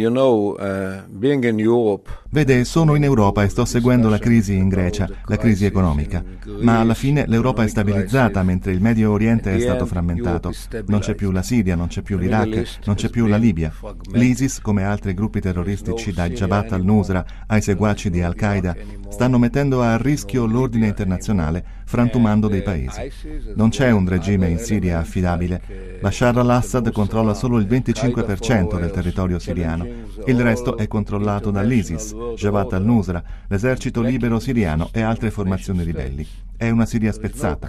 You know, uh, being in Europe Vede, sono in Europa e sto seguendo la crisi in Grecia, la crisi economica, ma alla fine l'Europa è stabilizzata mentre il Medio Oriente è stato frammentato. Non c'è più la Siria, non c'è più l'Iraq, non c'è più la Libia. L'ISIS, come altri gruppi terroristici dal Jabhat al-Nusra ai seguaci di Al-Qaeda, stanno mettendo a rischio l'ordine internazionale, frantumando dei paesi. Non c'è un regime in Siria affidabile. Bashar al-Assad controlla solo il 25% del territorio siriano. Il resto è controllato dall'ISIS, Jabhat al-Nusra, l'esercito libero siriano e altre formazioni ribelli. È una Siria spezzata.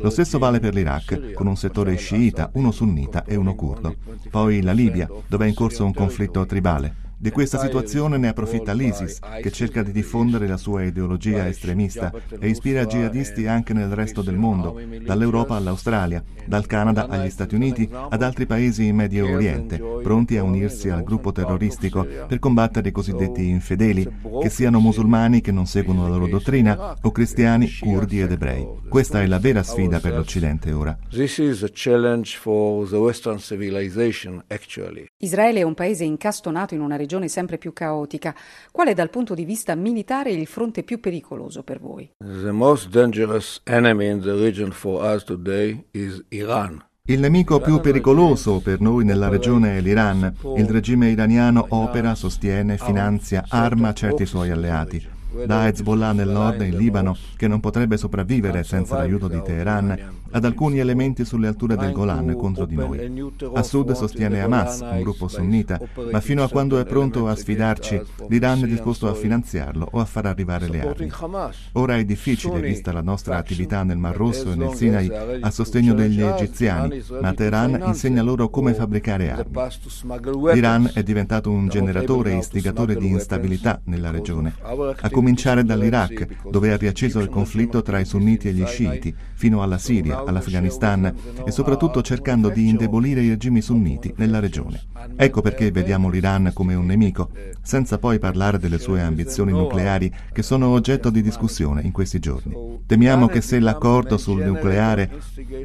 Lo stesso vale per l'Iraq, con un settore sciita, uno sunnita e uno curdo. Poi la Libia, dove è in corso un conflitto tribale. Di questa situazione ne approfitta l'ISIS, che cerca di diffondere la sua ideologia estremista e ispira jihadisti anche nel resto del mondo, dall'Europa all'Australia, dal Canada agli Stati Uniti ad altri paesi in Medio Oriente, pronti a unirsi al gruppo terroristico per combattere i cosiddetti infedeli, che siano musulmani che non seguono la loro dottrina o cristiani, curdi ed ebrei. Questa è la vera sfida per l'Occidente ora. Israele è un paese incastonato in una regione sempre più caotica, qual è dal punto di vista militare il fronte più pericoloso per voi? The most dangerous enemy in the region for us today is Iran. Il nemico più pericoloso per noi nella regione è l'Iran. Il regime iraniano opera, sostiene, finanzia, arma certi suoi alleati da Hezbollah nel nord in Libano, che non potrebbe sopravvivere senza l'aiuto di Teheran, ad alcuni elementi sulle alture del Golan contro di noi. A sud sostiene Hamas, un gruppo sunnita, ma fino a quando è pronto a sfidarci, l'Iran è disposto a finanziarlo o a far arrivare le armi. Ora è difficile, vista la nostra attività nel Mar Rosso e nel Sinai, a sostegno degli egiziani, ma Teheran insegna loro come fabbricare armi. L'Iran è diventato un generatore e istigatore di instabilità nella regione, a cominciare dall'Iraq, dove ha riacceso il conflitto tra i sunniti e gli sciiti, fino alla Siria, all'Afghanistan e soprattutto cercando di indebolire i regimi sunniti nella regione. Ecco perché vediamo l'Iran come un nemico, senza poi parlare delle sue ambizioni nucleari che sono oggetto di discussione in questi giorni. Temiamo che se l'accordo sul nucleare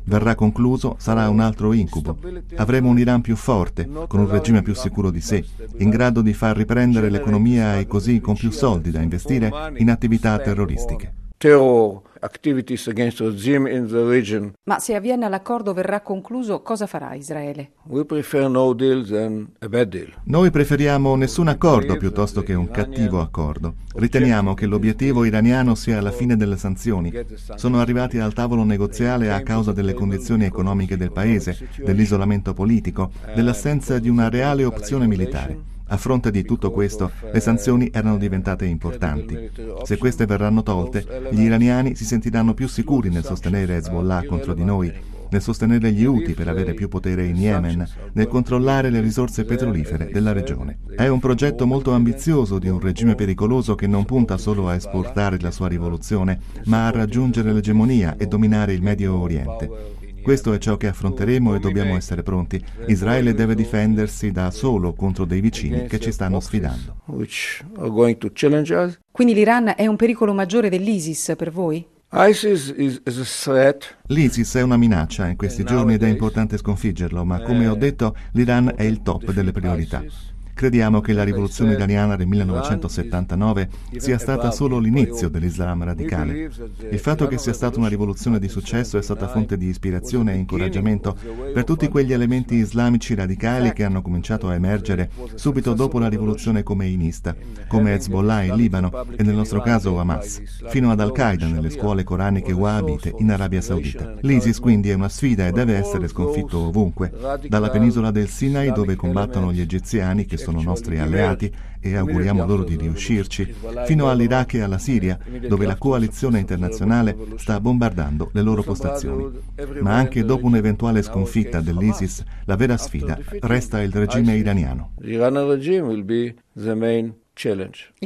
verrà concluso sarà un altro incubo. Avremo un Iran più forte, con un regime più sicuro di sé, in grado di far riprendere l'economia e così con più soldi da investire in attività terroristiche terror activities against regime in the region. Ma se a Vienna l'accordo verrà concluso, cosa farà Israele? We prefer no deal than a bad deal. Noi preferiamo nessun accordo piuttosto che un cattivo accordo. Riteniamo che l'obiettivo iraniano sia la fine delle sanzioni. Sono arrivati al tavolo negoziale a causa delle condizioni economiche del paese, dell'isolamento politico, dell'assenza di una reale opzione militare. A fronte di tutto questo, le sanzioni erano diventate importanti. Se queste verranno tolte, gli iraniani si sentiranno più sicuri nel sostenere Hezbollah contro di noi, nel sostenere gli Houthi per avere più potere in Yemen, nel controllare le risorse petrolifere della regione. È un progetto molto ambizioso di un regime pericoloso che non punta solo a esportare la sua rivoluzione, ma a raggiungere l'egemonia e dominare il Medio Oriente. Questo è ciò che affronteremo e dobbiamo essere pronti. Israele deve difendersi da solo contro dei vicini che ci stanno sfidando. Quindi l'Iran è un pericolo maggiore dell'ISIS per voi? L'ISIS è una minaccia in questi giorni ed è importante sconfiggerlo, ma come ho detto l'Iran è il top delle priorità. Crediamo che la rivoluzione iraniana del 1979 sia stata solo l'inizio dell'Islam radicale. Il fatto che sia stata una rivoluzione di successo è stata fonte di ispirazione e incoraggiamento per tutti quegli elementi islamici radicali che hanno cominciato a emergere subito dopo la rivoluzione comeinista, come Hezbollah in Libano e nel nostro caso Hamas, fino ad Al-Qaeda nelle scuole coraniche wahhabite in Arabia Saudita. L'ISIS quindi è una sfida e deve essere sconfitto ovunque, dalla penisola del Sinai dove combattono gli egiziani che sono sono nostri alleati e auguriamo loro di riuscirci, fino all'Iraq e alla Siria, dove la coalizione internazionale sta bombardando le loro postazioni. Ma anche dopo un'eventuale sconfitta dell'ISIS, la vera sfida resta il regime iraniano. Il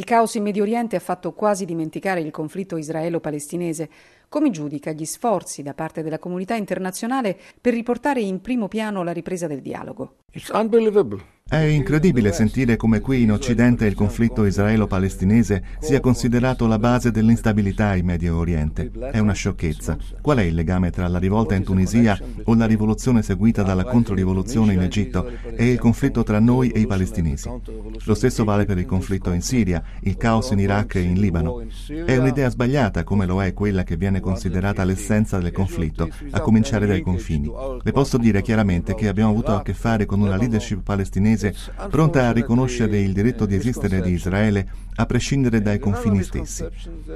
caos in Medio Oriente ha fatto quasi dimenticare il conflitto israelo-palestinese. Come giudica gli sforzi da parte della comunità internazionale per riportare in primo piano la ripresa del dialogo? It's unbelievable. È incredibile sentire come qui in Occidente il conflitto israelo-palestinese sia considerato la base dell'instabilità in Medio Oriente. È una sciocchezza. Qual è il legame tra la rivolta in Tunisia o la rivoluzione seguita dalla controrivoluzione in Egitto e il conflitto tra noi e i palestinesi? Lo stesso vale per il conflitto in Siria, il caos in Iraq e in Libano. È un'idea sbagliata come lo è quella che viene considerata l'essenza del conflitto, a cominciare dai confini. Le posso dire chiaramente che abbiamo avuto a che fare con una leadership palestinese paese pronta a riconoscere il diritto di esistere di Israele a prescindere dai confini stessi.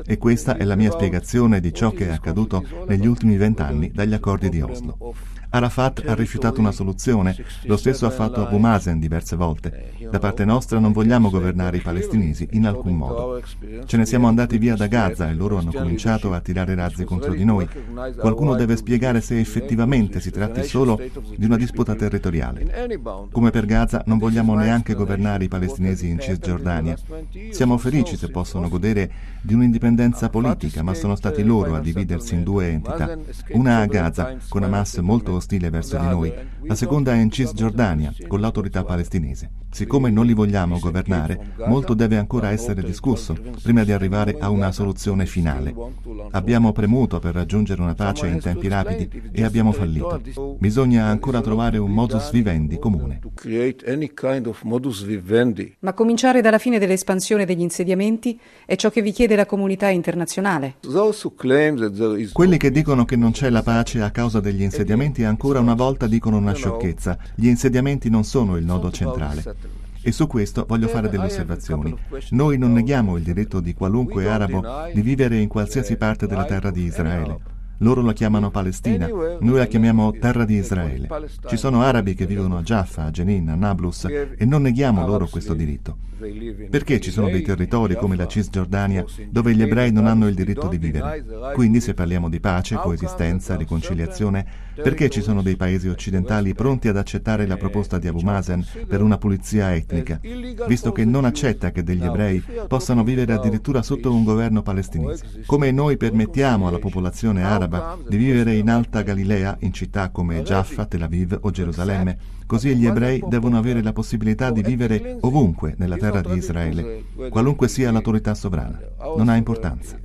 E questa è la mia spiegazione di ciò che è accaduto negli ultimi vent'anni dagli accordi di Oslo. Arafat ha rifiutato una soluzione, lo stesso ha fatto Abu Mazen diverse volte. Da parte nostra non vogliamo governare i palestinesi in alcun modo. Ce ne siamo andati via da Gaza e loro hanno cominciato a tirare razzi contro di noi. Qualcuno deve spiegare se effettivamente si tratti solo di una disputa territoriale. Come per Gaza non vogliamo neanche governare i palestinesi in Cisgiordania. Siamo felici se possono godere di un'indipendenza politica, ma sono stati loro a dividersi in due entità. Una a Gaza, con Hamas molto ostile verso di noi, la seconda è in Cisgiordania, con l'autorità palestinese. Siccome non li vogliamo governare, molto deve ancora essere discusso prima di arrivare a una soluzione finale. Abbiamo premuto per raggiungere una pace in tempi rapidi e abbiamo fallito. Bisogna ancora trovare un modus vivendi comune. Ma cominciare dalla fine dell'espansione degli insediamenti è ciò che vi chiede la comunità internazionale. Quelli che dicono che non c'è la pace a causa degli insediamenti ancora una volta dicono una sciocchezza. Gli insediamenti non sono il nodo centrale. E su questo voglio fare delle osservazioni. Noi non neghiamo il diritto di qualunque arabo di vivere in qualsiasi parte della terra di Israele. Loro la chiamano Palestina, noi la chiamiamo terra di Israele. Ci sono arabi che vivono a Jaffa, a Jenin, a Nablus e non neghiamo loro questo diritto. Perché ci sono dei territori come la Cisgiordania dove gli ebrei non hanno il diritto di vivere? Quindi se parliamo di pace, coesistenza, riconciliazione, perché ci sono dei paesi occidentali pronti ad accettare la proposta di Abu Mazen per una pulizia etnica, visto che non accetta che degli ebrei possano vivere addirittura sotto un governo palestinese? Come noi permettiamo alla popolazione araba di vivere in Alta Galilea, in città come Jaffa, Tel Aviv o Gerusalemme, così gli ebrei devono avere la possibilità di vivere ovunque nella terra di Israele, qualunque sia l'autorità sovrana. Non ha importanza.